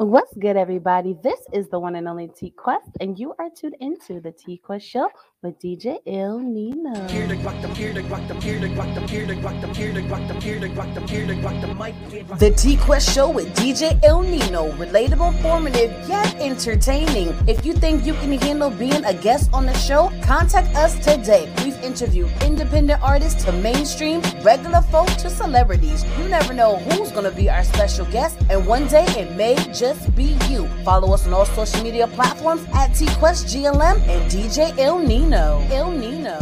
What's good, everybody? This is the one and only T Quest, and you are tuned into the T Quest Show with DJ Ill Nino. The T Quest Show with DJ Ill Nino. Relatable, formative, yet entertaining. If you think you can handle being a guest on the show, contact us today. We've interviewed independent artists to mainstream, regular folk to celebrities. You never know who's going to be our special guest, and one day it may just be you. Follow us on all social media platforms at TQuestGLM and DJ Ill Nino. Nino. Ill Nino.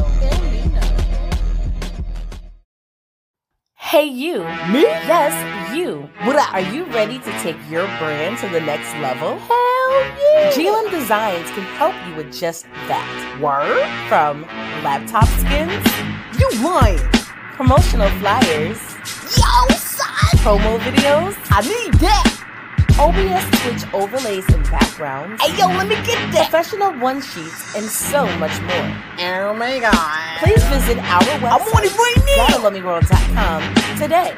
Hey, you. Me? Yes, you. What up? Are you ready to take your brand to the next level? Hell yeah! GLM Designs can help you with just that. Word? From laptop skins, You lying? promotional flyers, Yo, son! promo videos, I need that! OBS Twitch overlays and backgrounds, Hey, yo, let me get that! professional one sheets, and so much more. Oh my god. Please visit our website. I want it website, right now! GottaLoveMeWorld.com today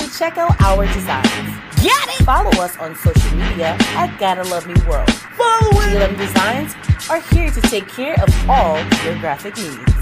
to check out our designs. Get it! Follow us on social media at Gotta Love Me World. Follow it! GLM Designs are here to take care of all your graphic needs.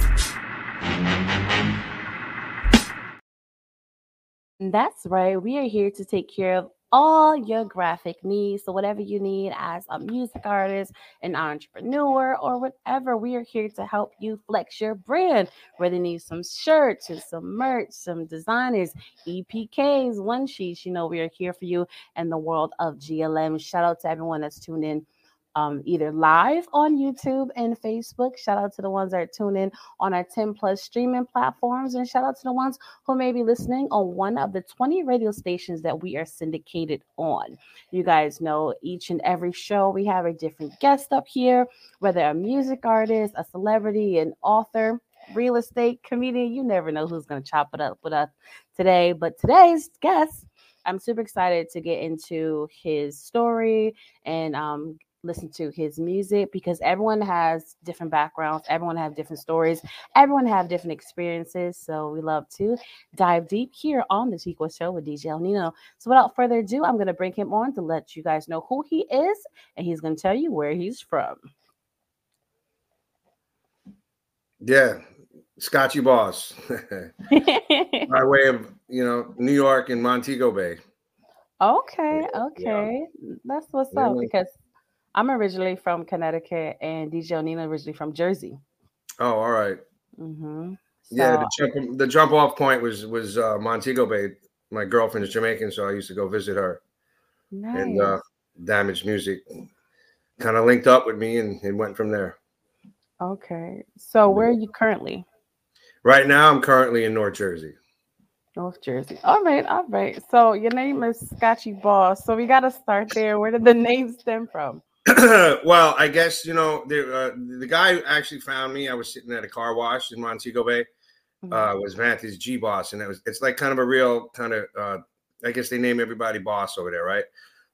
That's right. We are here to take care of all your graphic needs. So, whatever you need as a music artist, an entrepreneur, or whatever, we are here to help you flex your brand. Whether you need some shirts or some merch, some designers, EPKs, one sheets, you know, we are here for you in the world of GLM. Shout out to everyone that's tuned in. Um, either live on YouTube and Facebook. Shout out to the ones that are tuning in on our 10 plus streaming platforms, and shout out to the ones who may be listening on one of the 20 radio stations that we are syndicated on. You guys know each and every show we have a different guest up here, whether a music artist, a celebrity, an author, real estate comedian. You never know who's going to chop it up with us today. But today's guest, I'm super excited to get into his story and um, listen to his music because everyone has different backgrounds everyone have different stories everyone have different experiences so we love to dive deep here on the T Quest show with dj Ill nino so without further ado i'm going to bring him on to let you guys know who he is and he's going to tell you where he's from Yeah, Scotchie Boss, by way of you know New York and Montego Bay. okay Yeah. okay that's what's Yeah. up because i'm originally from connecticut and dj Ill nino originally from jersey Oh, all right. hmm Yeah, the jump the jump off point was was uh, Montego Bay. My girlfriend is Jamaican, so I used to go visit her. nice. And uh, Damage Music kind of linked up with me, and it went from there. okay so where are you currently Right now, I'm currently in North Jersey. North Jersey. All right, all right. So your name is Scotchie Boss. So we got to start there. Where did the name stem from? well, I guess you know the uh, the guy who actually found me. I was sitting at a car wash in Montego Bay. Mm-hmm. uh, was Vanthus G Boss, and it was it's like kind of a real kind of uh, I guess they name everybody Boss over there, right?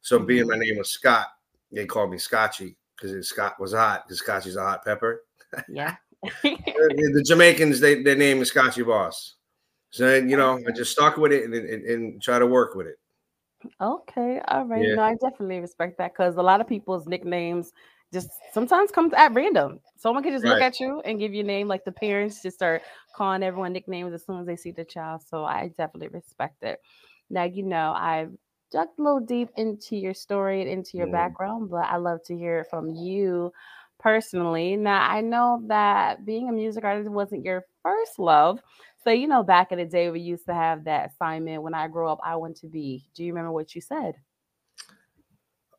So being my name was Scott, they called me Scotchie because Scott was hot. Because Scotchy's a hot pepper. yeah. the, the Jamaicans, they their name is Scotchie Boss. So you know, I just stuck with it and, and, and try to work with it. Okay, all right. Yeah. No, I definitely respect that because a lot of people's nicknames just sometimes comes at random. Someone can just look at you and give you a name, like the parents just start calling everyone nicknames as soon as they see the child. So I definitely respect it. Now you know I've dug a little deep into your story and into your Mhm. background, but I love to hear from you personally. Now I know that being a music artist wasn't your first love. So you know, back in the day, we used to have that assignment. When I grow up, I want to be. Do you remember what you said?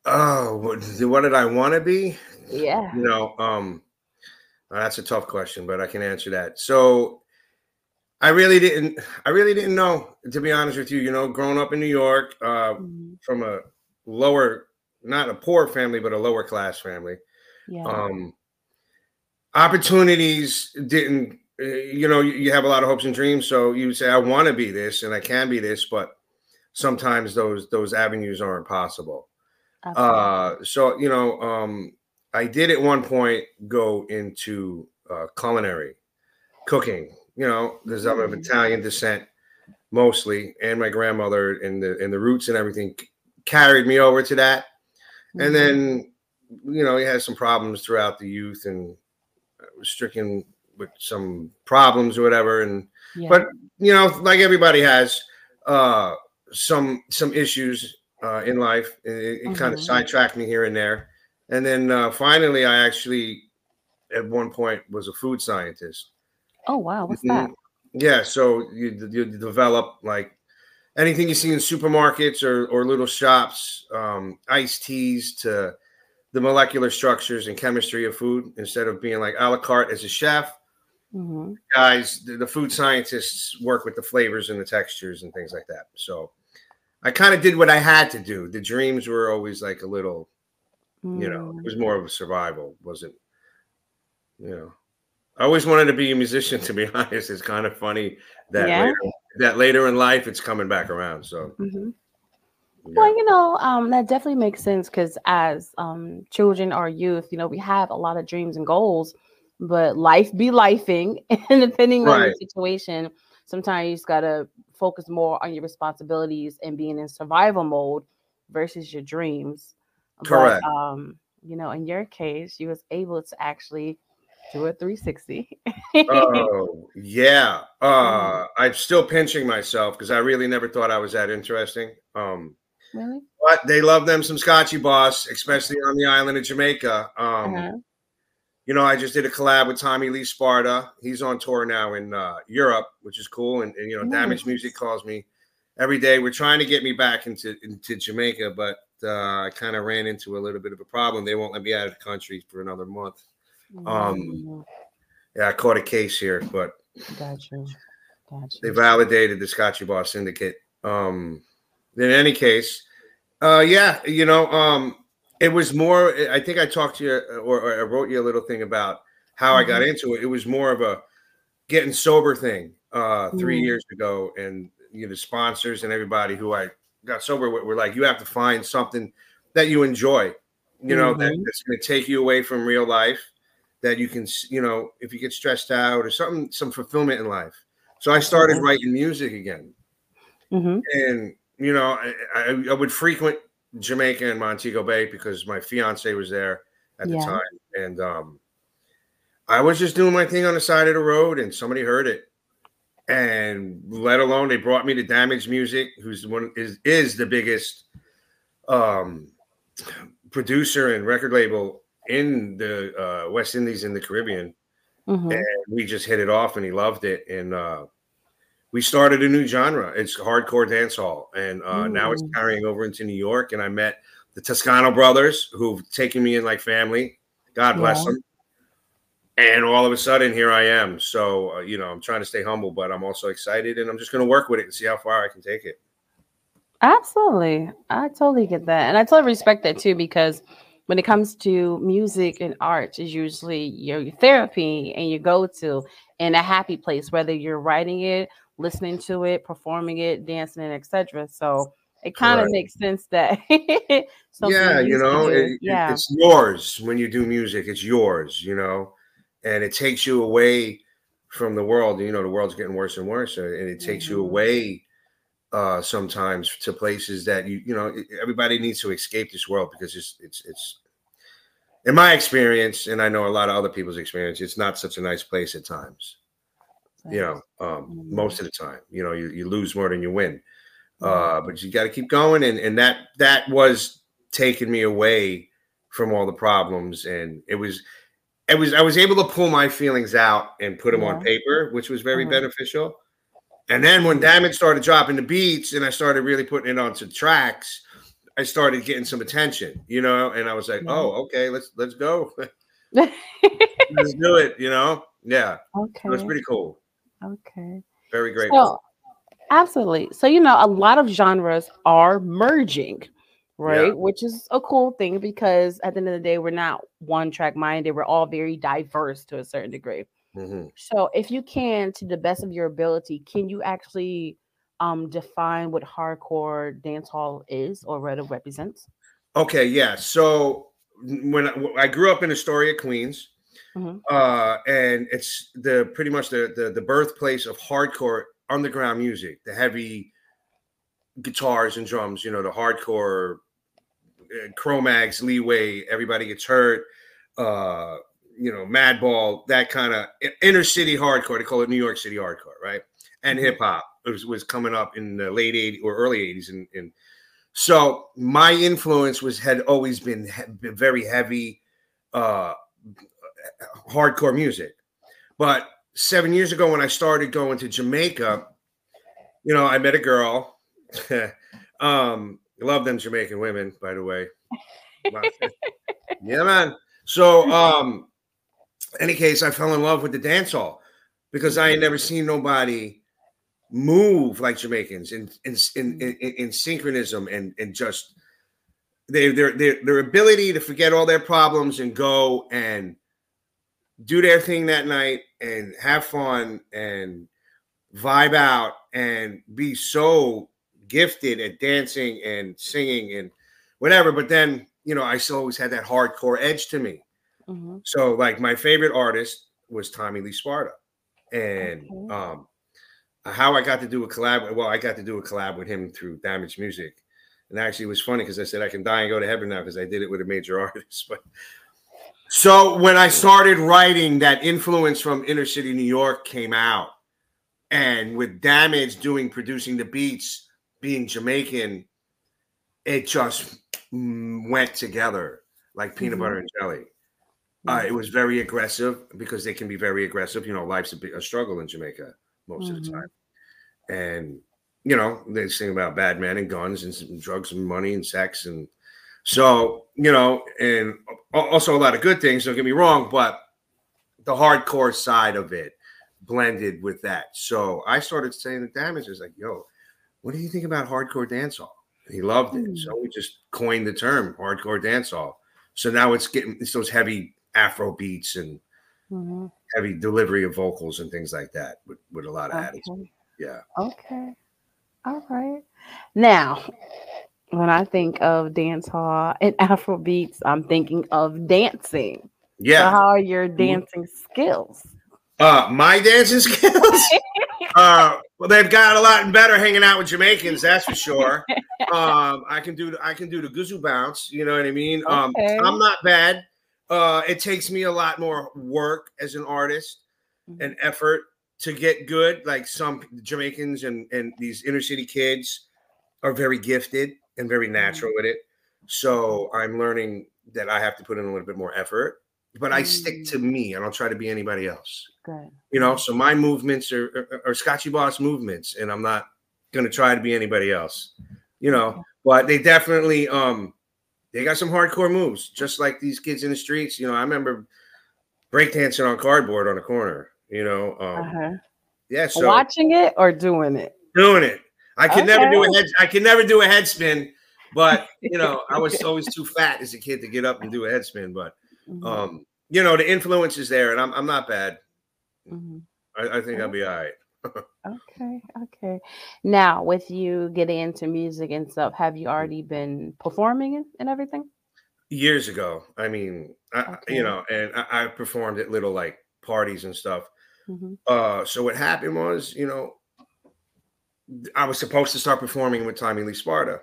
Oh, what, did I want to be? Yeah. You know, um, that's a tough question, but I can answer that. So I really didn't I really didn't know, to be honest with you. You know, growing up in New York, uh, Mhm. from a lower, not a poor family, but a lower class family. Yeah. Um opportunities didn't you know, you, have a lot of hopes and dreams. So you say, I want to be this and I can be this, but sometimes those those avenues aren't possible. Uh, so you know, um, I did at one point go into uh, culinary cooking. You know, because I'm of Mm. Italian descent mostly, and my grandmother and the and the roots and everything carried me over to that. and then you know he had some problems throughout the youth and was stricken with some problems or whatever and Yeah. but you know like everybody has uh some some issues uh in life it, it kind of sidetracked me here and there and then uh finally i actually at one point was a food scientist oh wow, what's Mhm. that? yeah so you, you develop like anything you see in supermarkets or, or little shops um iced teas to the molecular structures and chemistry of food instead of being like a la carte as a chef hmm guys, the, the food scientists work with the flavors and the textures and things like that. So I kind of did what I had to do. The dreams were always like a little, you know, Mm. it was more of a survival, wasn't, you know. I always wanted to be a musician, to be honest. It's kind of funny that Yeah. later, that later in life it's coming back around. So Mhm. yeah. Well, you know, um, that definitely makes sense because as um, children or youth, you know, we have a lot of dreams and goals, but life be lifing, and depending on the Right. situation, sometimes you just gotta focus more on your responsibilities and being in survival mode versus your dreams. Correct. But, um, you know, in your case, you was able to actually do a 360. oh yeah Mm. uh i'm still pinching myself because i really never thought i was that interesting um really? But they love them some Scotchie Boss, especially on the island of Jamaica. Um, Uh-huh. You know, I just did a collab with Tommy Lee Sparta. He's on tour now in uh, Europe, which is cool. And, and you know, Damage Music calls me every day. We're trying to get me back into into Jamaica, but uh, I kind of ran into a little bit of a problem. They won't let me out of the country for another month. Um, Yeah, I caught a case here, but gotcha. Gotcha. they validated the Scotchie Boss Syndicate. Um, in any case, uh, yeah, you know, um, it was more. I think I talked to you, or, or I wrote you a little thing about how I got into it. It was more of a getting sober thing uh, three Mm. years ago, and you know, the sponsors and everybody who I got sober with were like, you have to find something that you enjoy, you know, that, Mhm. that's going to take you away from real life. That you can, you know, if you get stressed out or something, some fulfillment in life. So I started Mhm. writing music again, Mhm. and you know, I, I, I would frequent Jamaica and Montego Bay because my fiance was there at the Yeah. time, and um, I was just doing my thing on the side of the road, and somebody heard it, and let alone they brought me to Damage Music, who's one is is the biggest um, producer and record label in the uh, West Indies in the Caribbean Mhm. and we just hit it off and he loved it and uh we started a new genre it's hardcore dance hall and uh now it's Mm. carrying over into new york and i met the toscano brothers who've taken me in like family god bless Yeah. them and all of a sudden here i am so uh, you know i'm trying to stay humble but i'm also excited and i'm just going to work with it and see how far i can take it Absolutely. I totally get that. And I totally respect that too, because when it comes to music and art, is usually your, your therapy and your go-to and a happy place, whether you're writing it, listening to it, performing it, dancing it, etc. So it kind of makes sense that yeah you know it- yeah. it's yours when you do music it's yours you know and it takes you away from the world you know the world's getting worse and worse and it takes you Mhm. away uh sometimes to places that you you know everybody needs to escape this world because it's it's it's in my experience and i know a lot of other people's experience it's not such a nice place at times you know um Mhm. most of the time you know you, you lose more than you win Yeah. uh but you got to keep going and and that that was taking me away from all the problems and it was it was i was able to pull my feelings out and put them on paper which was very Mhm. beneficial and then when damage started dropping the beats and i started really putting it onto tracks i started getting some attention you know and i was like Yeah. oh okay let's let's go let's do it you know yeah okay. it was pretty cool okay. very grateful So, absolutely. So, you know, a lot of genres are merging, right? Yeah. Which is a cool thing because at the end of the day, we're not one track minded. We're all very diverse to a certain degree. Mhm. So, if you can, to the best of your ability, can you actually um, define what hardcore dance hall is or what it represents? Okay, yeah. So when I, when I grew up in Astoria, Queens, Mhm. uh, and it's the pretty much the, the the birthplace of hardcore underground music, the heavy guitars and drums, you know, the hardcore uh, Cro-Mags, Leeway, Everybody Gets Hurt, uh, you know, Madball, that kind of inner city hardcore. They call it New York City hardcore, right? And hip hop was, was coming up in the late 80s or early 80s. And, and so my influence was had always been, he- been very heavy, uh, hardcore music. But seven years ago, when I started going to Jamaica, you know, I met a girl. um, love them Jamaican women, by the way. Yeah, man. So, um, any case, I fell in love with the dance hall because I had never seen nobody move like Jamaicans in in in, in, in synchronism and and just their their their their ability to forget all their problems and go and do their thing that night and have fun and vibe out and be so gifted at dancing and singing and whatever. But then, you know, I still always had that hardcore edge to me. Mhm. So, like, my favorite artist was Tommy Lee Sparta. And Okay. um, how I got to do a collab, well, I got to do a collab with him through Damage Music. And actually, it was funny because I said I can die and go to heaven now because I did it with a major artist. But so when I started writing, that influence from inner city New York came out, and with Damage doing producing the beats, being Jamaican, it just mm, went together like peanut Mhm. butter and jelly. Uh, it was very aggressive because they can be very aggressive. You know, life's a, a struggle in Jamaica most of the Mhm. time, and you know they sing about bad men and guns and drugs and money and sex and so you know and also a lot of good things. Don't get me wrong, but the hardcore side of it blended with that. So I started saying the Damage, is like, "Yo, what do you think about hardcore dancehall?" And he loved it. Hmm. So we just coined the term hardcore dancehall. So now it's getting it's those heavy Afro beats and Mhm. heavy delivery of vocals and things like that with, with a lot of attitude. Yeah. Okay. All right. Now, when I think of dance hall and Afro beats, I'm thinking of dancing. So Yeah. how are your dancing skills? Uh my dancing skills. uh well they've got a lot better hanging out with Jamaicans, that's for sure. um I can do the, I can do the guzoo bounce, you know what I mean? Um Okay. I'm not bad. Uh it takes me a lot more work as an artist and effort to get good. Like some Jamaicans and and these inner city kids are very gifted and very natural with it. So I'm learning that I have to put in a little bit more effort, but I stick to me. I don't try to be anybody else. Good. You know, so my movements are, are, are Scotchie Boss movements, and I'm not going to try to be anybody else. You know, but they definitely um they got some hardcore moves, just like these kids in the streets. You know, I remember breakdancing on cardboard on a corner. You know, um, Uh-huh. yeah. So Watching it or doing it? doing it. I could never do a Okay. head. I can never do a head spin, but you know, I was always too fat as a kid to get up and do a head spin. But Mhm. um, you know, the influence is there, and I'm I'm not bad. Mhm. I, I think I'll be all right. Okay, okay. Now, with you getting into music and stuff, have you already been performing and- and everything? Years ago, I mean, I, Okay. you know, and I, I performed at little like parties and stuff. hmm Uh, so what happened was, you know, I was supposed to start performing with Tommy Lee Sparta,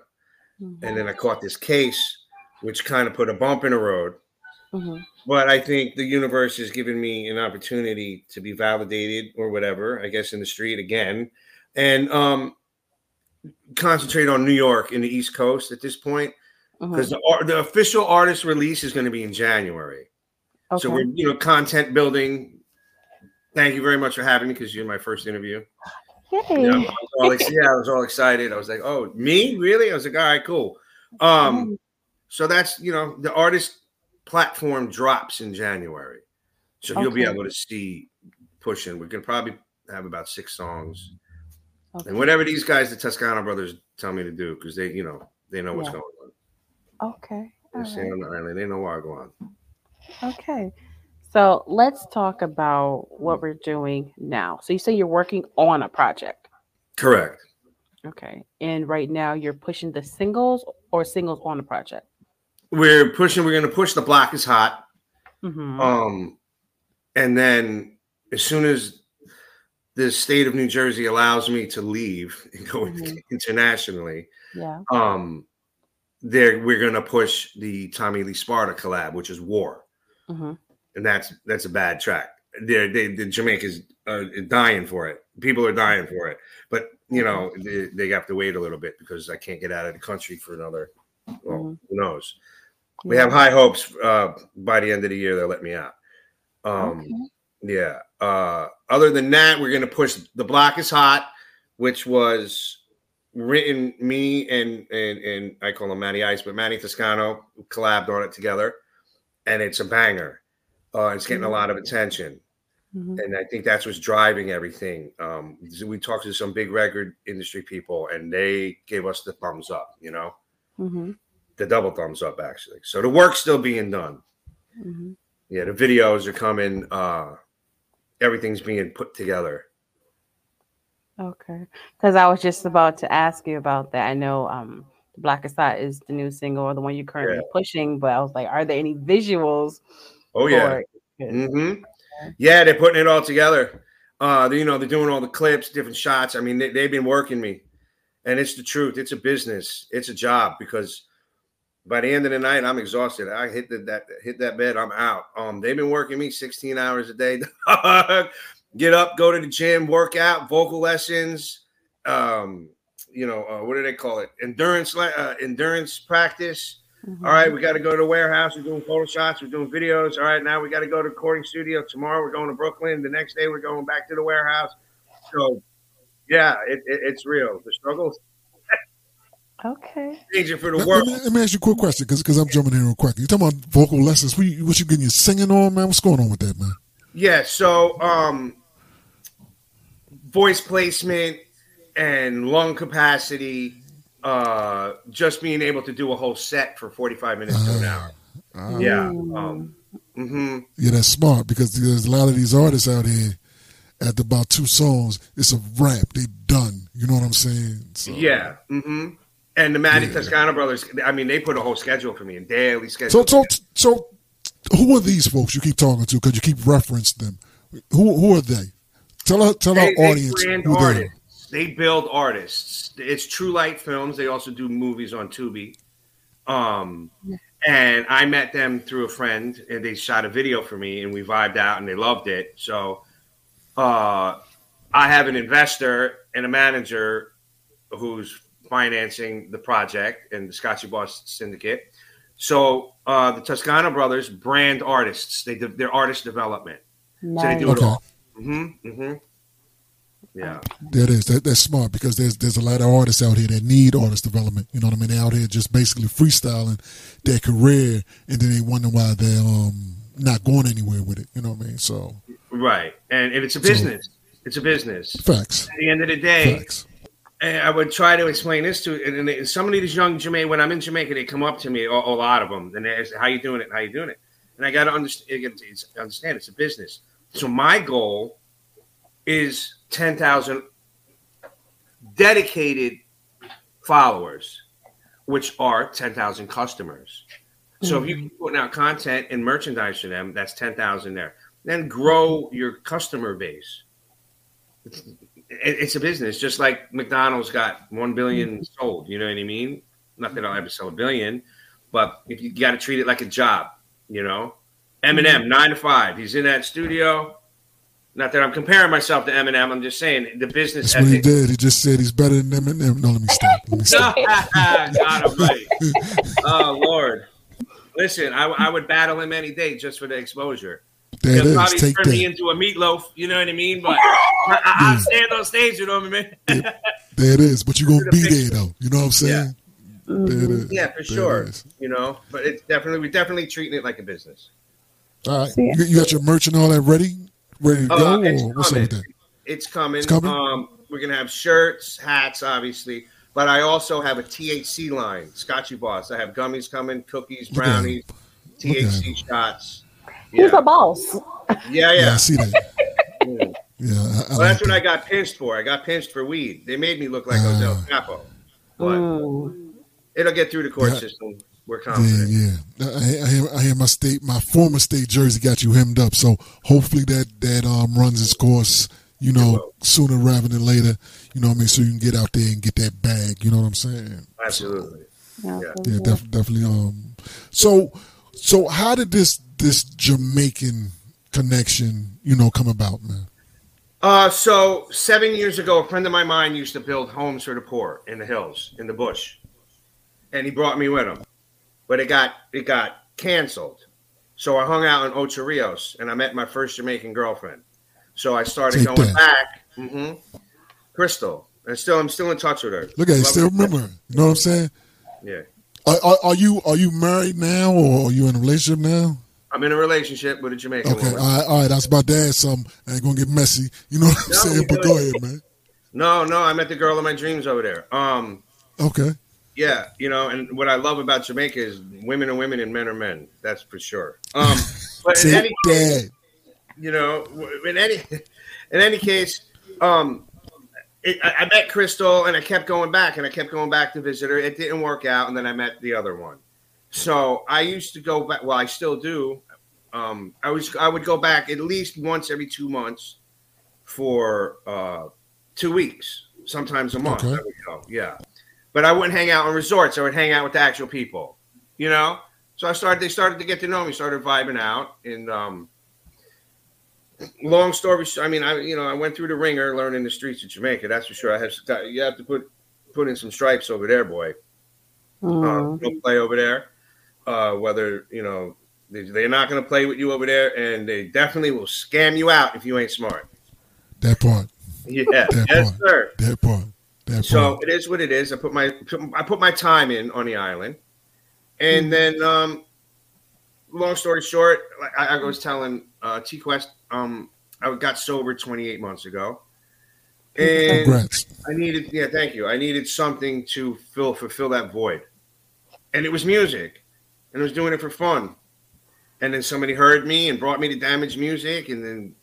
and then I caught this case, which kind of put a bump in the road. hmm but I think the universe has given me an opportunity to be validated or whatever, I guess in the street again, and um, concentrate on New York and the East Coast at this point because the, the official artist release is going to be in January. Okay. So we're you know content building. Thank you very much for having me because you're my first interview. I was all yeah, I was all excited. I was like, "Oh, me? Really?" I was like, "All right, cool." Um, so that's you know the artist platform drops in January, so you'll be able to see pushing. We can probably have about six songs, Okay. and whatever these guys, the Toscano brothers, tell me to do because they you know they know what's Yeah. going on. Okay. They all stay right. on the island. They know where I go on. Okay. So let's talk about what we're doing now. So you say you're working on a project. Correct. Okay. And right now you're pushing the singles or singles on the project. We're pushing. We're going to push. The block is hot. Mhm. Um, and then as soon as the state of New Jersey allows me to leave and go Mhm. internationally, yeah. um, there we're gonna push the Tommy Lee Sparta collab, which is War, hmm and that's that's a bad track. They're, they the Jamaica's uh, dying for it. People are dying for it, but you know they, they have to wait a little bit because I can't get out of the country for another. Well, Mhm. who knows? We have high hopes. Uh, by the end of the year, they'll let me out. Um, Okay. Yeah. Uh, other than that, we're gonna push the block is hot, which was written me and and and I call him Matty Ice, but Matty Toscano collabed on it together, and it's a banger. Uh, it's getting a lot of attention, Mhm. and I think that's what's driving everything. Um, we talked to some big record industry people, and they gave us the thumbs up. You know, Mhm. the double thumbs up actually. So the work's still being done. Mhm. Yeah, the videos are coming. Uh, everything's being put together. Okay. Because I was just about to ask you about that. I know um the Block is Hot is the new single or the one you're currently pushing, but I was like, are there any visuals Oh yeah. for it? hmm Yeah, they're putting it all together. Uh, they- you know, they're doing all the clips, different shots. I mean, they, they've been working me, and it's the truth. It's a business. It's a job because by the end of the night, I'm exhausted. I hit the, that hit that bed. I'm out. Um, they've been working me 16 hours a day. Get up, go to the gym, work out, vocal lessons. Um, you know, uh, what do they call it? Endurance, uh, endurance practice. Mhm. All right, we got to go to the warehouse. We're doing photo shots. We're doing videos. All right, now we got to go to recording studio. Tomorrow we're going to Brooklyn. The next day we're going back to the warehouse. So, yeah, it, it, it's real. The struggle's Okay. changing for the Let, world. let me, let me ask you a quick question because I'm jumping in real quick. You talking about vocal lessons? What you, what you getting your singing on, man? What's going on with that, man? Yeah, so um, voice placement and lung capacity. Uh, just being able to do a whole set for 45 minutes to an hour. Ah, Yeah. Um, hmm yeah, that's smart because there's a lot of these artists out here. After about two songs, it's a wrap. They done. You know what I'm saying? So, Yeah. hmm And the Matty Yeah. Toscano brothers, I mean, they put a whole schedule for me, a daily schedule. So, so, so, who are these folks you keep talking to? Because you keep referencing them. Who, who are they? Tell our, tell our they, they audience who they are. Artists. They build artists. It's True Light Films. They also do movies on Tubi. Um, and I met them through a friend, and they shot a video for me, and we vibed out, and they loved it. So, uh, I have an investor and a manager who's financing the project and the Scotchie Boss Syndicate. So, uh, the Toscano brothers brand artists. They do, they're artist development. So they Nice. do it Okay. all. Mm-hmm. Mm-hmm. Yeah. That is that, that's smart because there's there's a lot of artists out here that need artist development. You know what I mean? They're out here just basically freestyling their career, and then they wonder why they're um not going anywhere with it. You know what I mean? So Right. And, and it's a So- business. it's a business. facts, At the end of the day, facts. and I would try to explain this to and, and some of these young Jamaican when I'm in Jamaica, they come up to me, a, a lot of them, and they say, "How you doing it? How you doing it?" And I got to understand. Understand it's a business. So my goal is ten thousand dedicated followers, which are ten thousand customers. So if you hmm. keep putting out content and merchandise to them, that's ten thousand there. Then grow your customer base. It's, it's a business, just like McDonald's got one billion hmm. sold. You know what I mean? Not that I'll ever sell a billion, but if you got to treat it like a job, you know. Eminem, nine to five. He's in that studio. Not that I'm comparing myself to Eminem. I'm just saying the business That's what he did. He just said he's better than Eminem. No, let me stop. Let me stop. God almighty. Oh Lord. Listen, I, I would battle him any day just for the exposure. There it He'll is. probably Take turn me into a meatloaf, you know what I mean? But I, I, will stand on stage, you know what I mean? There it is. But you're gonna be there though. You know what I'm saying? There it is. Yeah, for sure. is. You know, but it's definitely we're definitely treating it like a business. All right. You, you got your merch and all that ready? Ready to Uh, go? it's Or what's up coming. with that? It's coming. It's coming? Um, we're gonna have shirts, hats, obviously, but I also have a THC line, Scotchie Boss. I have gummies coming, cookies, Look at him. brownies, THC him. shots. He's Yeah, a boss. yeah, Yeah, I yeah. see that. Mm. Yeah, I, I Well, like that's what that. I got pinched for. I got pinched for weed. They made me look like I was El Ah. Capo, but Mm. it'll get through the court Yeah. system. We're Yeah, confident. yeah. I, I hear, I hear my state, my former state jersey got you hemmed up. So hopefully that that um runs its course. You know, sooner rather than later. You know what I mean? So you can get out there and get that bag. You know what I'm saying? Absolutely. Yeah, Yeah. Yeah, def- definitely. Um, so, so how did this this Jamaican connection, you know, come about, man? Uh, so seven years ago, a friend of my mine used to build homes for the poor in the hills, in the bush, and he brought me with him. But it got it got canceled, so I hung out in Ocho Rios, and I met my first Jamaican girlfriend. So I started Take going that. back. hmm Crystal, and still I'm still in touch with her. Look at you, still remember. her. You know what I'm saying? Yeah, Are, are, are you are you married now, or are you in a relationship now? I'm in a relationship with a Jamaican Okay, all woman. right, all right. I was about to ask something. I ain't gonna get messy. You know what I'm No, saying? But go ahead, man. No, no, I met the girl of my dreams over there. Um, Okay. Yeah, you know, and what I love about Jamaica is women are women and men are men. That's for sure. Um, but in any case, you know, in any in any case, um, it, I, I met Crystal and I kept going back and I kept going back to visit her. It didn't work out, and then I met the other one. So I used to go back. Well, I still do. Um, I was I would go back at least once every two months for uh, two weeks, sometimes a month. Okay. I would go, yeah. But I wouldn't hang out in resorts. I would hang out with the actual people, you know. So I started. They started to get to know me. Started vibing out, and um, long story. I mean, I you know I went through the ringer, learning the streets of Jamaica. That's for sure. I have got- you have to put put in some stripes over there, boy. Uh, Mm. don't play over there. Uh, whether you know they, they're not going to play with you over there, and they definitely will scam you out if you ain't smart. That part. Yeah, That yes, part. sir. That part. That So part. it is what it is. I put my I put my time in on the island, and then um, long story short, like I, I was telling uh, T Quest, um, I got sober 28 months ago, and Congrats. I needed yeah, thank you. I needed something to fill fulfill that void, and it was music, and I was doing it for fun, and then somebody heard me and brought me to Damage Music, and then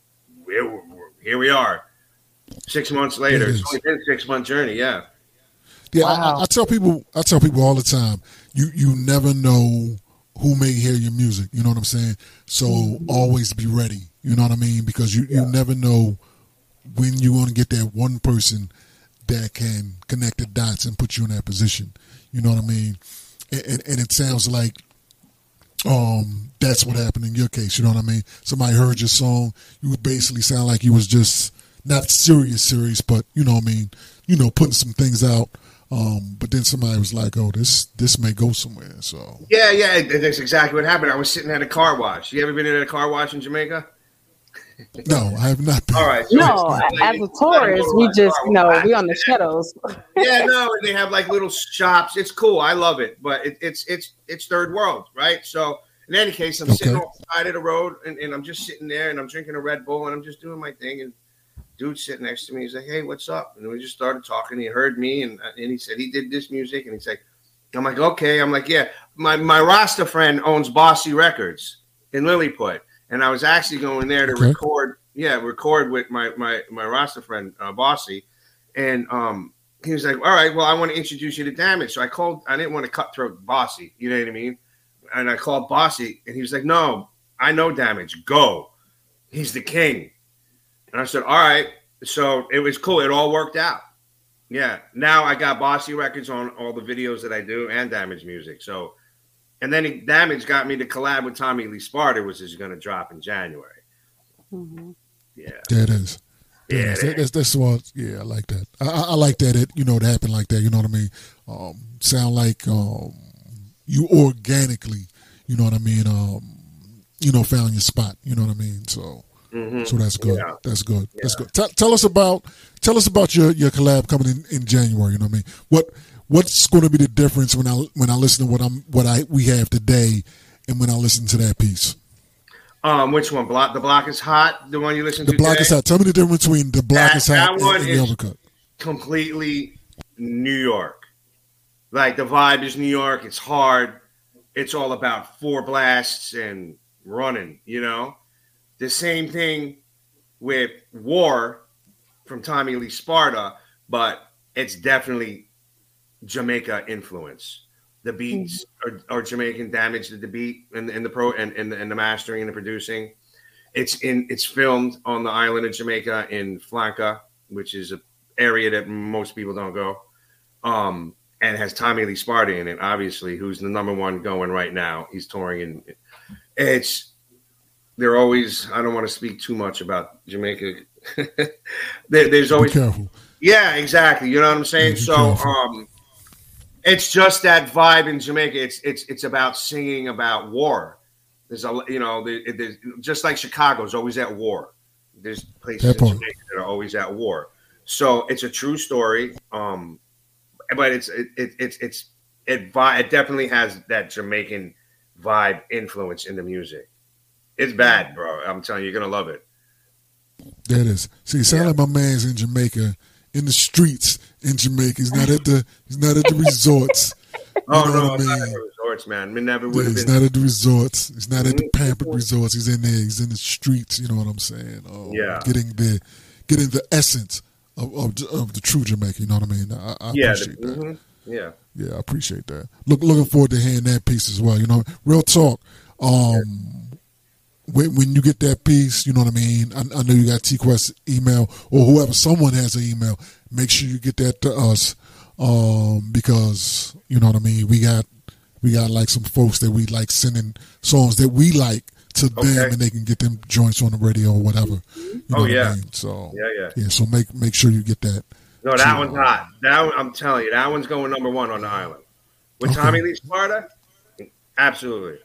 here, here we are, six months later. It is. It's only been a six month journey, yeah. Yeah, I- Wow. I, I tell people, I tell people all the time, you you never know who may hear your music. You know what I'm saying? So always be ready. You know what I mean? Because you you never know when you're going to get that one person that can connect the dots and put you in that position. You know what I mean? And, and, and it sounds like um that's what happened in your case. You know what I mean? Somebody heard your song. You would basically sound like you was just not serious, serious, but you know what I mean. You know, putting some things out. Um, but then somebody was like, "Oh, this this may go somewhere." So Yeah, yeah, that's exactly what happened. I was sitting at a car wash. You ever been at a car wash in Jamaica? no, I have not. Been. All right. so No, as a tourist, we just you know we on the shuttles. yeah, no, and they have like little shops. It's cool. I love it, but it, it's it's it's third world, right? So in any case, I'm sitting on the side of the road, and, and I'm just sitting there, and I'm drinking a Red Bull, and I'm just doing my thing, and dude sitting next to me, he's like, "Hey, what's up?" And we just started talking. He heard me, and and he said he did this music, and he's like, "I'm like, okay." I'm like, "Yeah." My my Rasta friend owns Bossy Records in Lilliput, and I was actually going there to Okay. record, yeah, record with my my my Rasta friend uh, Bossy, and um. He was like, "All right, well, I want to introduce you to Damage." So I called. I didn't want to cutthroat Bossy, you know what I mean? And I called Bossy, and he was like, "No, I know Damage. Go. He's the king." And I said, "All right." So it was cool. It all worked out. Yeah. Now I got Bossy Records on all the videos that I do and Damage music. So, and then Damage got me to collab with Tommy Lee Sparta, which is going to drop in January. Mhm. Yeah. There it is. Yeah. is. That- that's that's what. Yeah, I like that. I, I I like that. It you know it happened like that. You know what I mean? Um, sound like um, you organically. You know what I mean? Um, you know, found your spot. You know what I mean? So. Mhm. So that's good. Yeah. That's good. That's good. Tell, tell us about tell us about your, your collab coming in, in January. You know what I mean? What what's going to be the difference when I when I listen to what I'm what I we have today and when I listen to that piece? Um, which one? Block. The block is hot. The one you listen The to. The block today? is hot. Tell me the difference between the block That- is hot and, and the is- uppercut. completely New York. Like the vibe is New York. It's hard. It's all about four blasts and running, you know? The same thing with War from Tommy Lee Sparta, but it's definitely Jamaica influence. The beats are, are Jamaican damage to the beat and, and the pro and, and, and the mastering and the producing. It's in it's filmed on the island of Jamaica in Flanker, which is an area that most people don't go. Um, and has Tommy Lee Sparta in it, obviously, who's the number one going right now. He's touring and it's they're always I don't want to speak too much about Jamaica. there, there's Be always careful. yeah, exactly. You know what I'm saying? Be so um it's just that vibe in Jamaica. It's it's it's about singing about war. There's a you know, there, there's just like Chicago's always at war. There's places That in. Jamaica that are always at war. So it's a true story. Um but it's it, it it's it's it it definitely has that Jamaican vibe influence in the music. It's bad, bro. I'm telling you, you're gonna love it. That is. See, sound Yeah. like my man's in Jamaica, in the streets in Jamaica. He's not at the. He's not at the resorts. Oh know no, I it's not at the resorts, man. It never Yeah, would have he's been. not at the resorts. He's not at the Mhm. pampered resorts. He's in there. He's in the streets. You know what I'm saying? Oh, Yeah. Getting the, getting the essence of, of, of the true Jamaica. You know what I mean? I, I yeah, appreciate the, that. mhm, yeah. Yeah, I appreciate that. Look, looking forward to hearing that piece as well. You know, real talk. Um, when when you get that piece, you know what I mean. I, I know you got T Quest email or whoever, someone has an email. Make sure you get that to us, um, because you know what I mean. We got we got like some folks that we like sending songs that we like to them, and they can get them joints on the radio or whatever. You know Oh, what yeah. I mean? So Yeah, yeah. yeah. So make make sure you get that. No, that one's hot. That one, I'm telling you, that one's going number one on the island. With Okay. Tommy Lee Sparta, absolutely.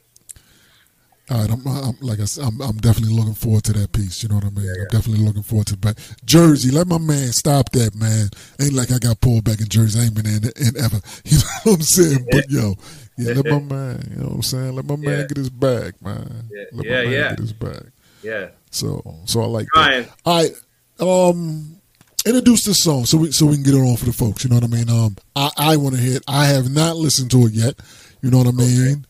All right, I'm, I'm like I said, I'm, I'm definitely looking forward to that piece. You know what I mean? I'm definitely looking forward to that. Jersey, let my man stop that, man. Ain't like I got pulled back in Jersey. I ain't been in, in ever. You know what I'm saying? But yo, yeah, let my man. You know what I'm saying? Let my man Yeah. get his bag, man. Yeah, Let yeah, my man yeah. get his bag. Yeah. So, so I like Ryan. that. All right, um, introduce this song so we so we can get it on for the folks. You know what I mean? Um, I I want to hear it. I have not listened to it yet. You know what I mean?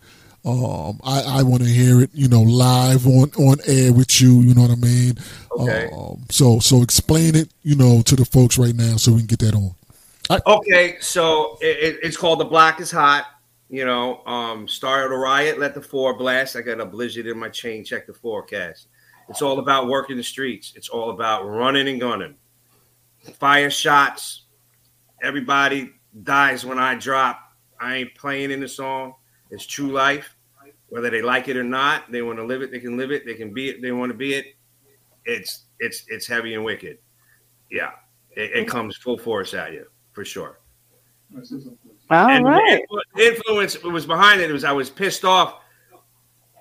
Um, I I want to hear it. You know, live on on air with you. You know what I mean? Okay. Um, so so explain it. You know, to the folks right now so we can get that on. Okay, so it, it- it's called The Block is Hot. You know, um, started a riot, let the four blast. I got a blizzard in my chain, check the forecast. It's all about working the streets. It's all about running and gunning. Fire shots. Everybody dies when I drop. I ain't playing in the song. It's true life. Whether they like it or not, they want to live it, they can live it, they can be it, they want to be it. It's it's it's heavy and wicked. Yeah. It, it comes full force at you for sure. All and right. the influ- influence was behind it was I was pissed off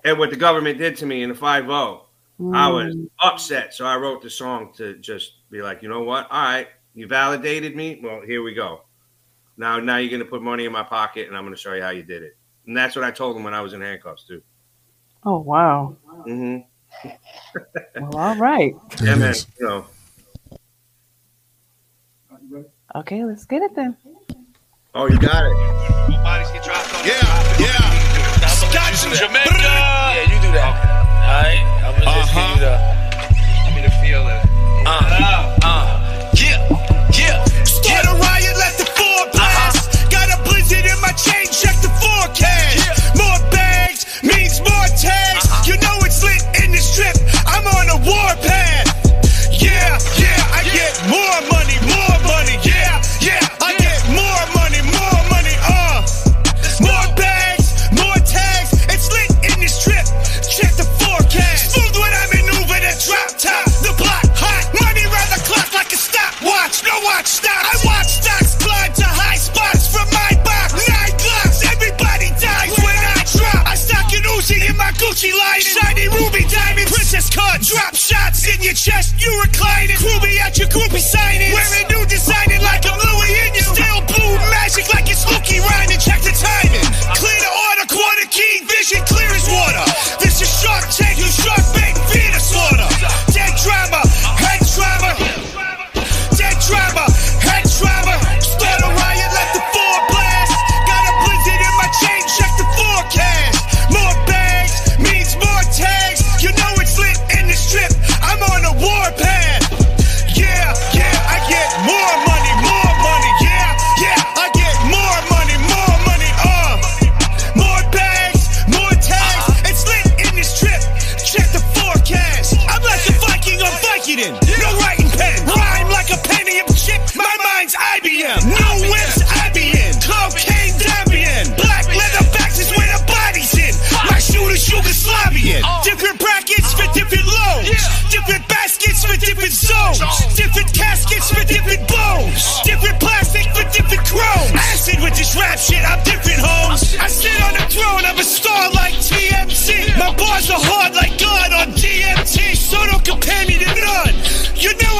at what the government did to me in the 5 0. I was Mm. upset. So I wrote the song to just be like, you know what? All right, you validated me. Well, here we go. Now, now you're going to put money in my pocket, and I'm going to show you how you did it. And that's what I told them when I was in handcuffs too. Oh wow. Mm-hmm. Well, all right. Yeah, man. You know, Okay, let's get it then. oh, you got it. Yeah, yeah. Scotch in Jamaica. Yeah, you do that. All right. I'm gonna just give you the. Give me the feel of it. Uh, uh, Got in my chain, check the forecast. More bags means more tags. Uh-huh. You know it's lit in the strip. I'm on a war path. Yeah, yeah, I get more money, more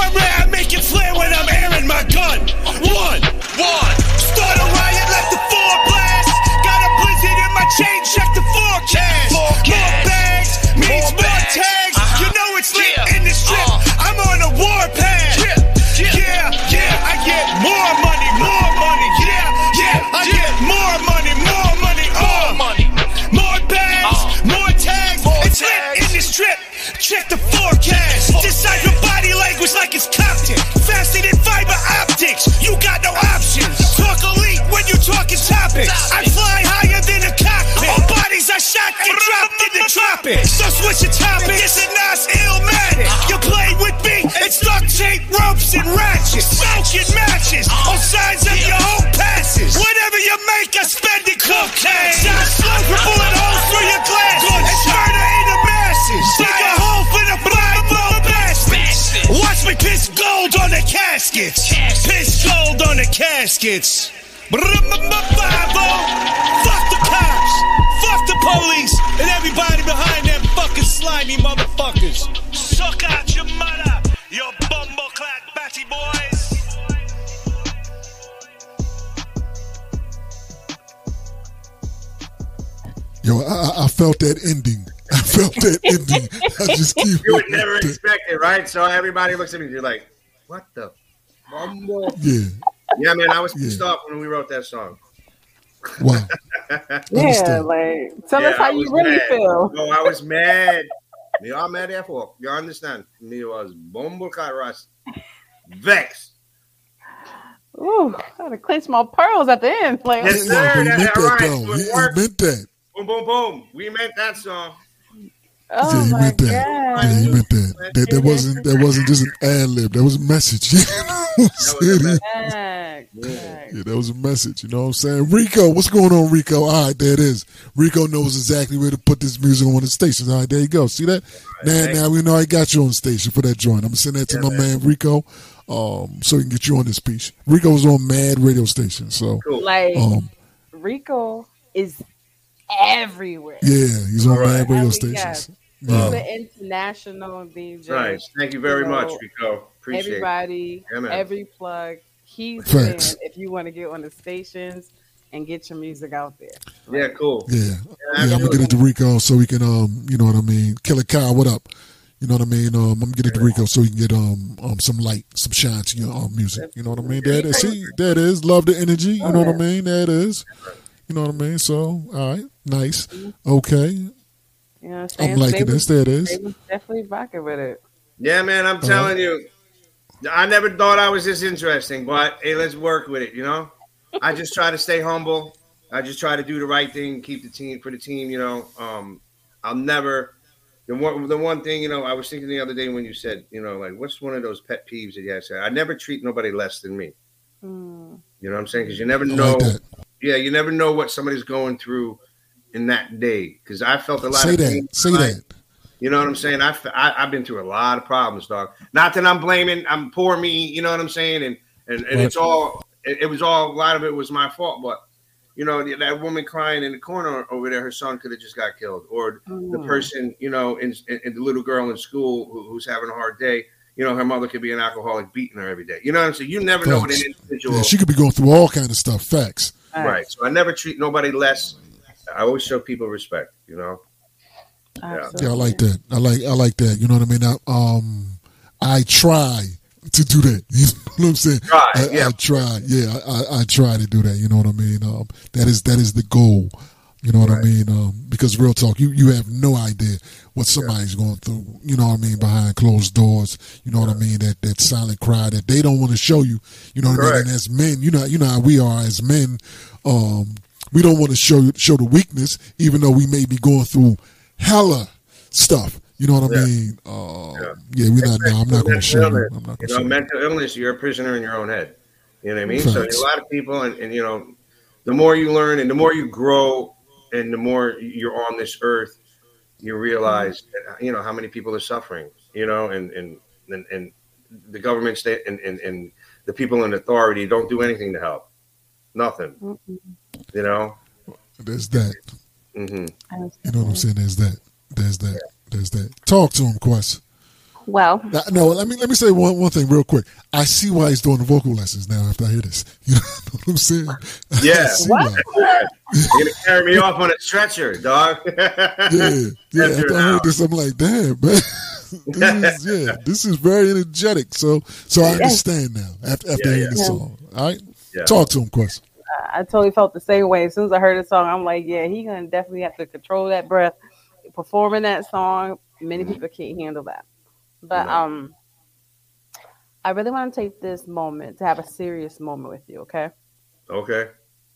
I'm rare, I make it flare when I'm airing my gun. Tropics. So switch your topic. This is Nas Illmatic. You play with me. It's duct tape, ropes, and ratchets. Smoking matches. Uh-huh. on signs of your whole passes. Whatever you make, I spend it cocaine. Shot slow for bullet holes through your glasses. And murder in the masses. Dig a hole for the more bastards. Watch me piss gold on the caskets. Piss gold on the caskets. The slimy motherfuckers. Suck out your mother. You bumbleclad batty boys. Yo, I, I- I felt that ending. I felt that ending. I just keep. You would never expect it, right? So everybody looks at me, you're like, what the bumble? Yeah. Yeah, man, I was pissed Yeah. off when we wrote that song. Wow. Yeah, like tell Yeah, us how you really mad. feel. No, I was mad. Me all mad at for. You understand? Me was bumbleclad rust. Vexed. Ooh, I had to clench my pearls at the end. Like, Yes, Yeah, sir. but he That- meant that right, though. so it He, he worked. meant that. Boom, boom, boom. We meant that song. Oh yeah, he my meant that. god. Yeah, he meant that. That, that wasn't that wasn't just an ad lib. That was a message. You know That was a saying? Facts, facts. Yeah, that was a message. You know what I'm saying? Rico, what's going on, Rico? All right, there it is. Rico knows exactly where to put this music on the station. All right, there you go. See that? now, thank now we know I got you on station for that joint. I'm gonna send that to my man Rico, um, so he can get you on this piece. Rico's on Mad Radio Station, so Cool. Like um, Rico is everywhere. yeah, he's on All right. Mad Radio Every Stations. Guest. Yeah. He's an international DJ. Nice. Thank you very You much, Rico. Appreciate it. Everybody, Yeah, every plug, he's the man Facts. if you want to get on the stations and get your music out there. Yeah, cool. Yeah, yeah, I'm gonna get it to Rico so we can, um, you know what I mean. Killer Kyle, what up? You know what I mean? Um, I'm gonna get it to Rico so he can get um, um some light, some shine to your um, music. You know what I mean? There it is. See, there it is. Love the energy. You know what I mean? That is. You know what I mean? So, all right, nice. Okay, You know what I'm saying? I'm So liking they this. was- There it is. Definitely rocking with it. Yeah, man, I'm telling you. I never thought I was this interesting, but hey, let's work with it, you know? I just try to stay humble. I just try to do the right thing, keep the team for the team, you know. Um, I'll never the one the one thing, you know, I was thinking the other day when you said, you know, like what's one of those pet peeves that you have to say? I never treat nobody less than me. Mm. You know what I'm saying? Because you never know like yeah, you never know what somebody's going through in that day. Because I felt a lot Say of that. pain Say tonight. that. You know what I'm saying? I, I I've been through a lot of problems, dog. Not that I'm blaming, I'm poor me. You know what I'm saying? And and, and it's all it, it was all a lot of it was my fault. But you know that woman crying in the corner over there, her son could have just got killed, or the Mm. person you know, in, in, in the little girl in school who, who's having a hard day. You know, her mother could be an alcoholic beating her every day. You know what I'm saying? You never know what an individual. Yeah, she could be going through all kind of stuff. Facts. right. So I never treat nobody less. I always show people respect. You know. Yeah, I like that. I like I like that. You know what I mean? I, um, I try to do that. You know what I'm saying? Try, I, yeah. I try. Yeah, I, I, I try to do that. You know what I mean? Um, that is that is the goal. You know what I mean? Um, because real talk, you you have no idea what somebody's going through. You know what I mean? Behind closed doors. You know what I mean? That that silent cry that they don't want to show you. You know what I mean? And as men, you know you know how we are as men. Um, we don't want to show show the weakness, even though we may be going through hella stuff. You know what I Yeah. mean? Um, yeah, we're not. No, I'm not going to show you. illness. I'm not You know, show mental illness, you're a prisoner in your own head. You know what I mean? So a lot of people, and, and you know, the more you learn and the more you grow, and the more you're on this earth, you realize, that, you know, how many people are suffering. You know, and and and, and the government state and, and and the people in authority don't do anything to help. Nothing. Mm-mm. You know. There's that. Mm-hmm. You know what I'm saying? There's that. There's that. There's that. Talk to him, Quest. Well, Now, no, let me let me say one one thing real quick. I see why he's doing the vocal lessons now. After I hear this, you know what I'm saying? I Yeah. see What? why. You're gonna carry me off on a stretcher, dog. Yeah, yeah. After After I heard this, I'm like, damn, man. this is yeah. This is very energetic. So so I understand now after after Yeah, hearing the song. All right, Yeah. talk to him, Quest. I totally felt the same way. As soon as I heard the song, I'm like, yeah, he gonna definitely have to control that breath. Performing that song, many people can't handle that. But No. um, I really want to take this moment to have a serious moment with you. Okay, Okay.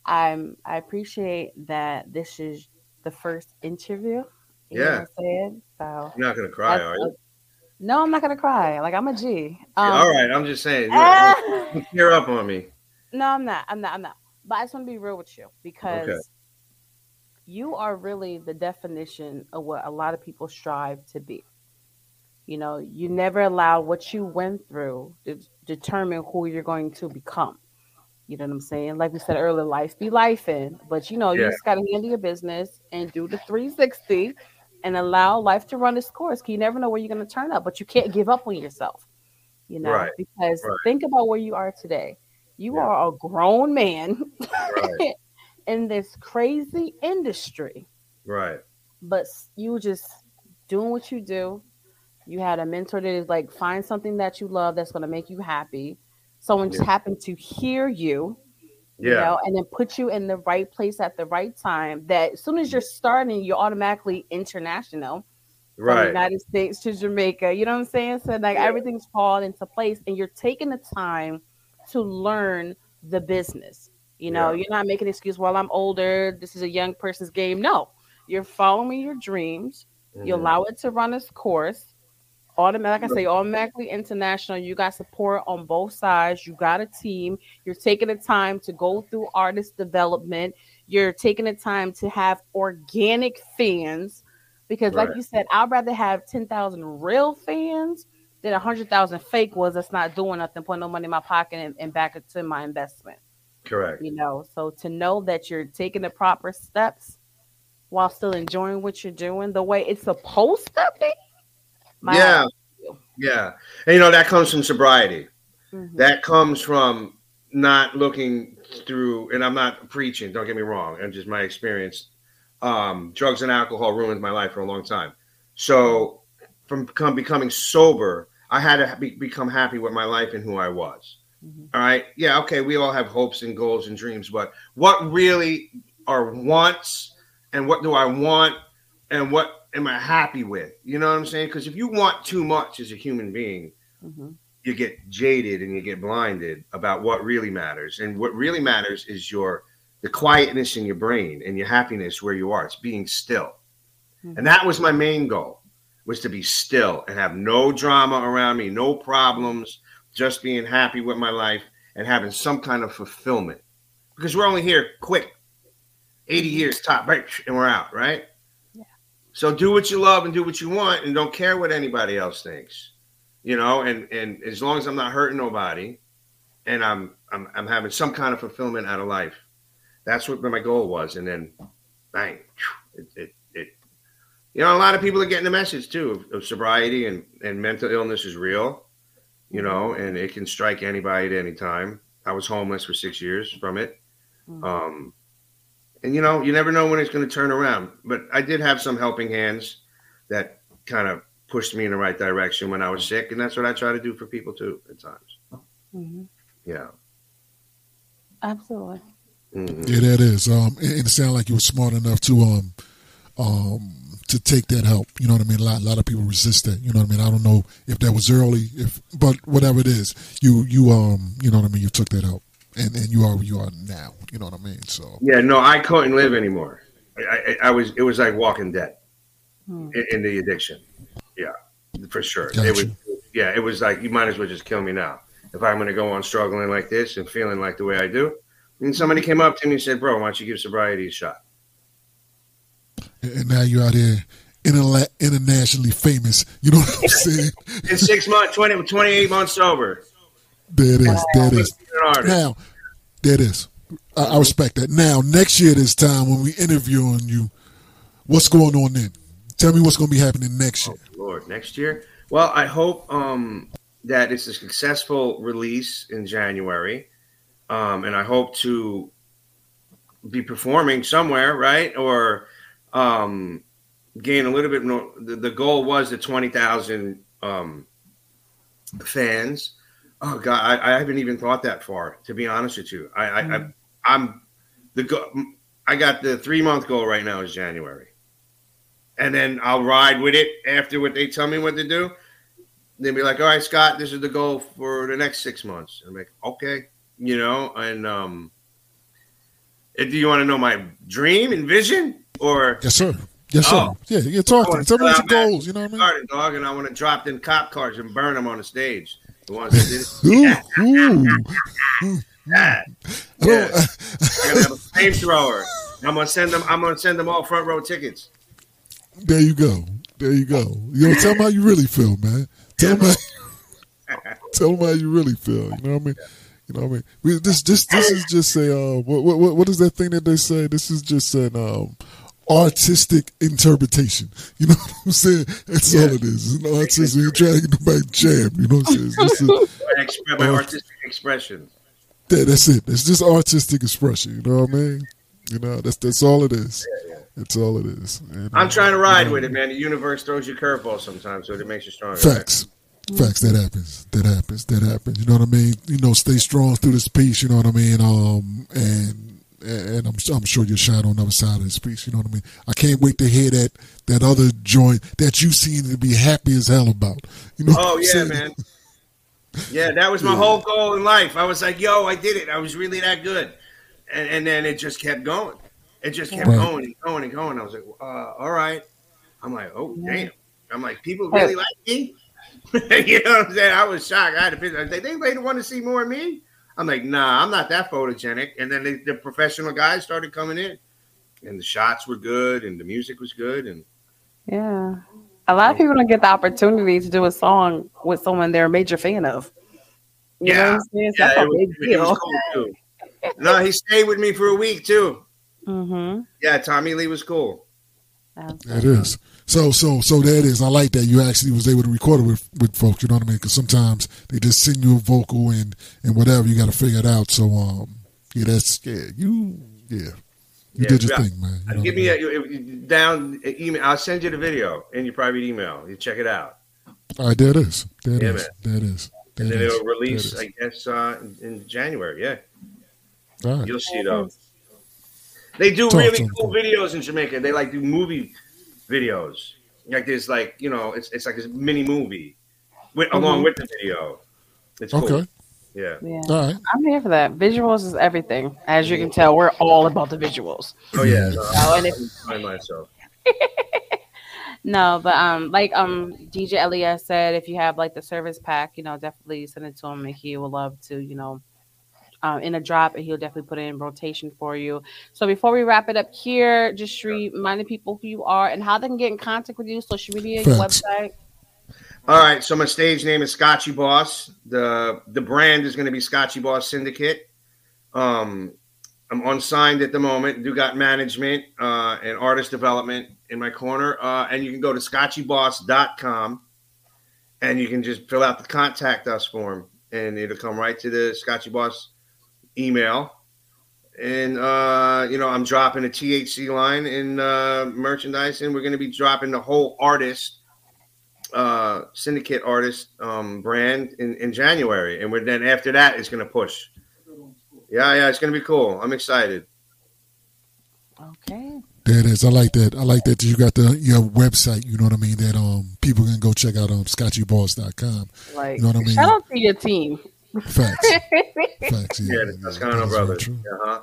I'm. I appreciate that this is the first interview. You know Yeah. I'm saying? So You're not gonna cry, are you? no, I'm not gonna cry. Like I'm a G. Yeah, Um, all right. I'm just saying. Look, Tear up on me. No, I'm not. I'm not. I'm not. But I just want to be real with you because Okay. you are really the definition of what a lot of people strive to be. You know, you never allow what you went through to determine who you're going to become. You know what I'm saying? Like we said earlier, life be life in, but you know, you Yeah. just got to handle your business and do the 360 and allow life to run its course. 'cause You never know where you're going to turn up, but you can't give up on yourself. You know, Right. because Right. think about where you are today. You Yeah. are a grown man Right. in this crazy industry, Right. but you just doing what you do. You had a mentor that is like find something that you love that's going to make you happy. Someone just happened to hear you, you Yeah. know, and then put you in the right place at the right time. That as soon as you're starting, you're automatically international from Right. United States to Jamaica. You know what I'm saying? So like Yeah. everything's falling into place, and you're taking the time to learn the business. You know, Yeah. you're not making an excuse. Well, I'm older. This is a young person's game. No, you're following your dreams. You Mhm. allow it to run its course. Automatic, like I say, automatically international. You got support on both sides. You got a team. You're taking the time to go through artist development. You're taking the time to have organic fans because, like you said, I'd rather have 10,000 real fans than 100,000 fake was that's not doing nothing, putting no money in my pocket and, and back it to my investment. Correct. You know, so to know that you're taking the proper steps while still enjoying what you're doing the way it's supposed to be. Yeah. hat off to you. Yeah. And you know that comes from sobriety. Mhm. That comes from not looking through, and I'm not preaching. Don't get me wrong. And just my experience. Um, drugs and alcohol ruined my life for a long time. So, from become, becoming sober, I had to be, become happy with my life and who I was. Mhm. All right. Yeah. Okay. We all have hopes and goals and dreams, but what really are wants and what do I want and what am I happy with? You know what I'm saying? Because if you want too much as a human being, Mhm. you get jaded and you get blinded about what really matters. And what really matters is your the quietness in your brain and your happiness where you are. It's being still. Mhm. And that was my main goal was to be still and have no drama around me, no problems, just being happy with my life and having some kind of fulfillment. Because we're only here quick. 80 mm-hmm. years top, right? And we're out, right? Yeah. So do what you love and do what you want and don't care what anybody else thinks you know and and as long as i'm not hurting nobody and i'm i'm, I'm having some kind of fulfillment out of life that's what my goal was and then bang it, it, it you know a lot of people are getting the message too of, of sobriety and and mental illness is real you know and it can strike anybody at any time i was homeless for six years from it Mhm. um and you know you never know when it's going to turn around but i did have some helping hands that kind of pushed me in the right direction when I was sick, and that's what I try to do for people too at times. Mhm. Yeah. Absolutely. Mhm. Yeah, that is. Um, and it sounded like you were smart enough to um, um, to take that help. You know what I mean? A lot, a lot of people resist that. You know what I mean? I don't know if that was early, if but whatever it is, you you um, you know what I mean? You took that help, and and you are where you are now. You know what I mean? So Yeah. No, I couldn't live anymore. I, I, I was. It was like walking dead Hmm. in, in the addiction. Yeah, for sure. It was. Yeah, it was like you might as well just kill me now if I'm going to go on struggling like this and feeling like the way I do. And somebody came up to me and said, "Bro, why don't you give sobriety a shot?" And now you're out here interla- internationally famous. You know what I'm saying? In six months, 20, 28 months sober. There it is. There it is. Now, there it is. I, I respect that. Now, next year this time when we interviewing you, what's going on then? Tell me what's going to be happening next year. Oh, Lord, next year. Well, I hope um, that it's a successful release in January, um, and I hope to be performing somewhere, right? Or um, gain a little bit more. The, the goal was the twenty thousand um, fans. Oh God, I, I, haven't even thought that far. To be honest with you, I, I, I I'm the go. I got the three month goal right now is January, and then I'll ride with it after what they tell me what to do. They'll be like, "All right, Scott, this is the goal for the next six months." I'm like, "Okay," you know, and um, do you want to know my dream and vision, or yes, sir? Yes, sir. Oh, yeah, you talk to me. Tell me what your goals. You know what I mean? Started, dog, and I want to drop them cop cars and burn them on the stage. The ones that did ooh, ooh. yeah. yeah. I'm gonna have a flamethrower. I'm gonna send them. I'm gonna send them all front row tickets. There you go. There you go. You know, tell them how you really feel, man. Tell them. How, tell them how you really feel. You know what I mean? You know what I mean? We, this, this, this is just a uh, what, what, what is that thing that they say? This is just an um, artistic interpretation. You know what I'm saying? That's yeah. all it is. It's an artistic. You're trying to get back jam. You know what I'm saying? It's just a, my artistic expression. Yeah, that's it. It's just artistic expression. You know what I mean? You know, that's that's all it is. Yeah, yeah. That's all it is. And, I'm trying to ride you know, with it, man. The universe throws you curveballs sometimes, so it makes you stronger. Facts. Facts. That happens. That happens. That happens. You know what I mean? You know, stay strong through this piece. You know what I mean? Um, and and I'm, I'm sure you'll shine on the other side of this piece. You know what I mean? I can't wait to hear that that other joint that you seem to be happy as hell about. You know? Oh yeah, man. Yeah, that was my yeah. whole goal in life. I was like, yo, I did it. I was really that good. And, and then it just kept going. It just kept right. going and going and going. I was like, uh, all right. I'm like, oh, damn. I'm like, people really like me? you know what I'm saying? I was shocked. I had to I was like, they really want to see more of me? I'm like, nah, I'm not that photogenic. And then they, the professional guys started coming in, and the shots were good, and the music was good, and yeah, a lot of people don't get the opportunity to do a song with someone they're a major fan of. You yeah, yeah, That's a big deal. Cool no, he stayed with me for a week too. Mm-hmm. Yeah, Tommy Lee was cool. It is. So so so that is. I like that you actually was able to record it with, with folks. You know what I mean? Because sometimes they just send you a vocal and and whatever you got to figure it out. So um yeah, that's yeah you yeah you yeah, did your yeah. thing, man. You know Give me a, down email. I'll send you the video in your private email. You check it out. All right, there it is. There it yeah, is. There it is. There and then it'll release, I guess, uh, in, in January. Yeah. Right. You'll see those. They do Talk really cool videos in Jamaica. They like do movie videos. Like there's like you know it's it's like a mini movie with, mm-hmm. along with the video. It's cool. Okay. Yeah. yeah. All right. I'm here for that. Visuals is everything. As you can tell, we're all about the visuals. Oh yeah. No, oh, and if, myself. no, but um, like um, DJ Elias said, if you have like the service pack, you know, definitely send it to him, and he will love to, you know, um, in a drop, and he'll definitely put it in rotation for you. So before we wrap it up here, just reminding people who you are and how they can get in contact with you, social media, your website. All right, so my stage name is Scotchie Boss. The the brand is going to be Scotchie Boss Syndicate. Um, I'm unsigned at the moment. Do got management uh, and artist development in my corner, uh, and you can go to scotchyboss.com and you can just fill out the contact us form, and it'll come right to the Scotchie Boss email. And uh, you know, I'm dropping a THC line in uh, merchandise, and we're going to be dropping the whole artist uh, syndicate artist um, brand in, in January, and we're then after that it's going to push. Yeah, yeah, it's going to be cool. I'm excited. Okay. There it is. I like that. I like that you got the your website, you know what I mean, that um people can go check out um scotchyboss.com. Like you know what I mean? Shout out to your team. Facts. Facts. Yeah, yeah the Toscano brothers. Uh-huh.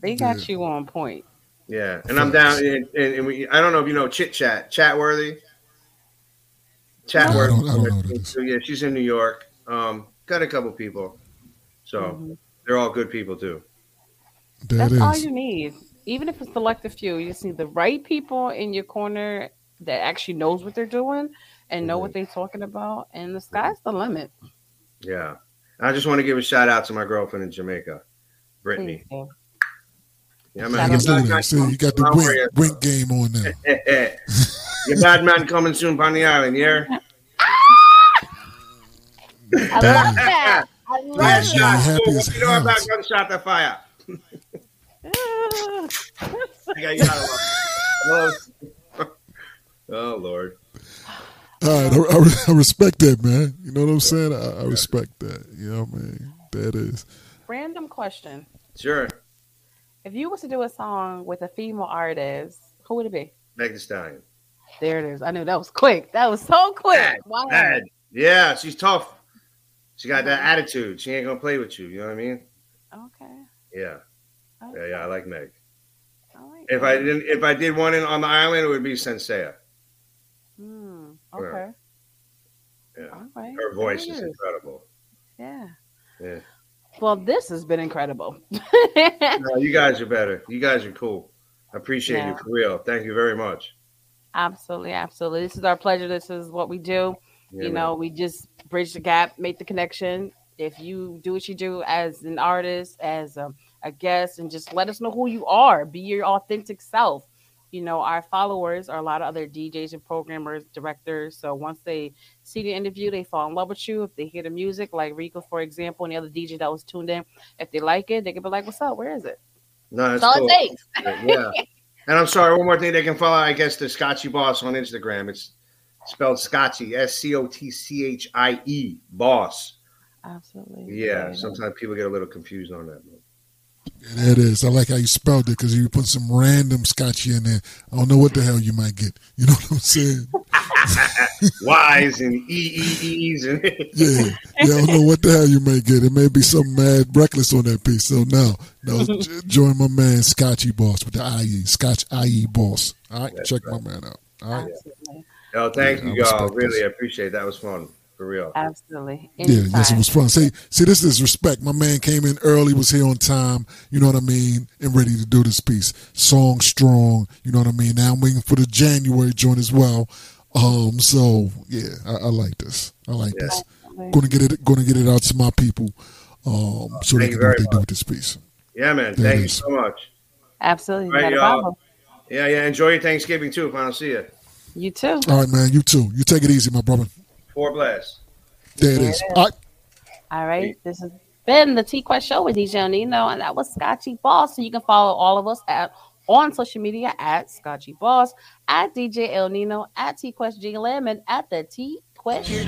They got yeah. you on point. Yeah, and Facts. I'm down. And, and, we, I don't know if you know Chit Chat, Chatworthy. Chatworthy. No, I don't, I don't know so, yeah, she's in New York. Um, got a couple people, so mm-hmm. they're all good people too. That's all you need. Even if it's select a few, you just need the right people in your corner that actually knows what they're doing and know mm-hmm. what they're talking about, and the sky's the limit. Yeah. I just want to give a shout out to my girlfriend in Jamaica, Brittany. Yeah, man. out Your to bad See, you got the wink, wink game on there. there. Your bad man coming soon on the island, yeah? I love that. I love Yeah, that. yeah. Gunshot. happy as What you know about gunshot to fire? Ooh. I got you out of love. Oh Lord. All right, I, I, I respect that, man. You know what I'm saying? I, I respect that. You know what I mean? That is. Random question. Sure. If you was to do a song with a female artist, who would it be? Meg Thee Stallion. There it is. I knew that was quick. That was so quick. Bad, Wow. Bad. Yeah, she's tough. She got that attitude. She ain't gonna play with you. You know what I mean? Okay. Yeah. Yeah, yeah. I like Meg. All right. If I didn't, if I did one in, on the island, it would be Shenseea. Okay. Yeah. All right. Her voice is is. incredible. Yeah. Yeah. Well, this has been incredible. No, you guys are better. You guys are cool. I appreciate you for real. Thank you very much. absolutely, absolutely. This is our pleasure. This is what we do. Yeah, you man. know, we just bridge the gap, make the connection. If you do what you do as an artist, as a, a guest, and just let us know who you are, be your authentic self. You know, our followers are a lot of other DJs and programmers, directors. So once they see the interview, they fall in love with you. If they hear the music, like Rico, for example, and the other DJ that was tuned in, if they like it, they can be like, "What's up? Where is it?" No, That's that's all cool. it takes. yeah. And I'm sorry, one more thing. They can follow, I guess, the Scotchie Boss on Instagram. It's spelled Scotchie, S C O T C H I E, Boss. Absolutely. Yeah. Sometimes people get a little confused on that. Yeah, that is. I like how you spelled it because you put some random scotchy in there. I don't know what the hell you might get. You know what I'm saying? Y's and E E E's and Yeah. Yeah, I don't know what the hell you may get. It may be something mad reckless on that piece. So no, no, j- join my man Scotchie Boss with the IE, Scotch IE Boss. All right, check my man out. All right. Absolutely. Oh, thank Yeah, you, y'all. Really this. appreciate that. was fun. For real. Absolutely. Yeah, yes, it Anytime. was fun. See, see, this is respect. My man came in early, was here on time. You know what I mean, and ready to do this piece. Song strong. You know what I mean. Now I'm waiting for the January joint as well. Um, so yeah, I, I like this. I like Yeah. this. Going to get it. Going to get it out to my people. Um, so they Thank you can do what very they do with this piece. Yeah, man. There Thank you so much. Absolutely. Right, y'all. problem. Yeah, yeah. Enjoy your Thanksgiving too. If I don't see you. You too. All right, man. You too. You take it easy, my brother. Four blasts. There it is. All right. All right. This has been the T Quest Show with DJ Ill Nino, and that was Scotchie Boss. So you can follow all of us at on social media at Scotchie Boss, at DJ Ill Nino, at T Quest GLM, and at the T Quest Show.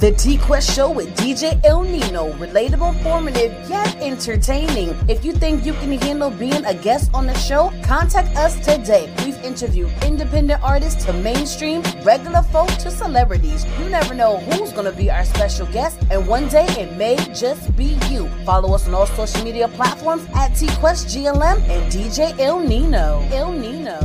The T Quest Show with DJ Ill Nino. Relatable, informative, yet entertaining. If you think you can handle being a guest on the show, contact us today. We've interviewed independent artists to mainstream, regular folk to celebrities. You never know who's going to be our special guest, and one day it may just be you. Follow us on all social media platforms at T Quest GLM and DJ Ill Nino. Ill Nino.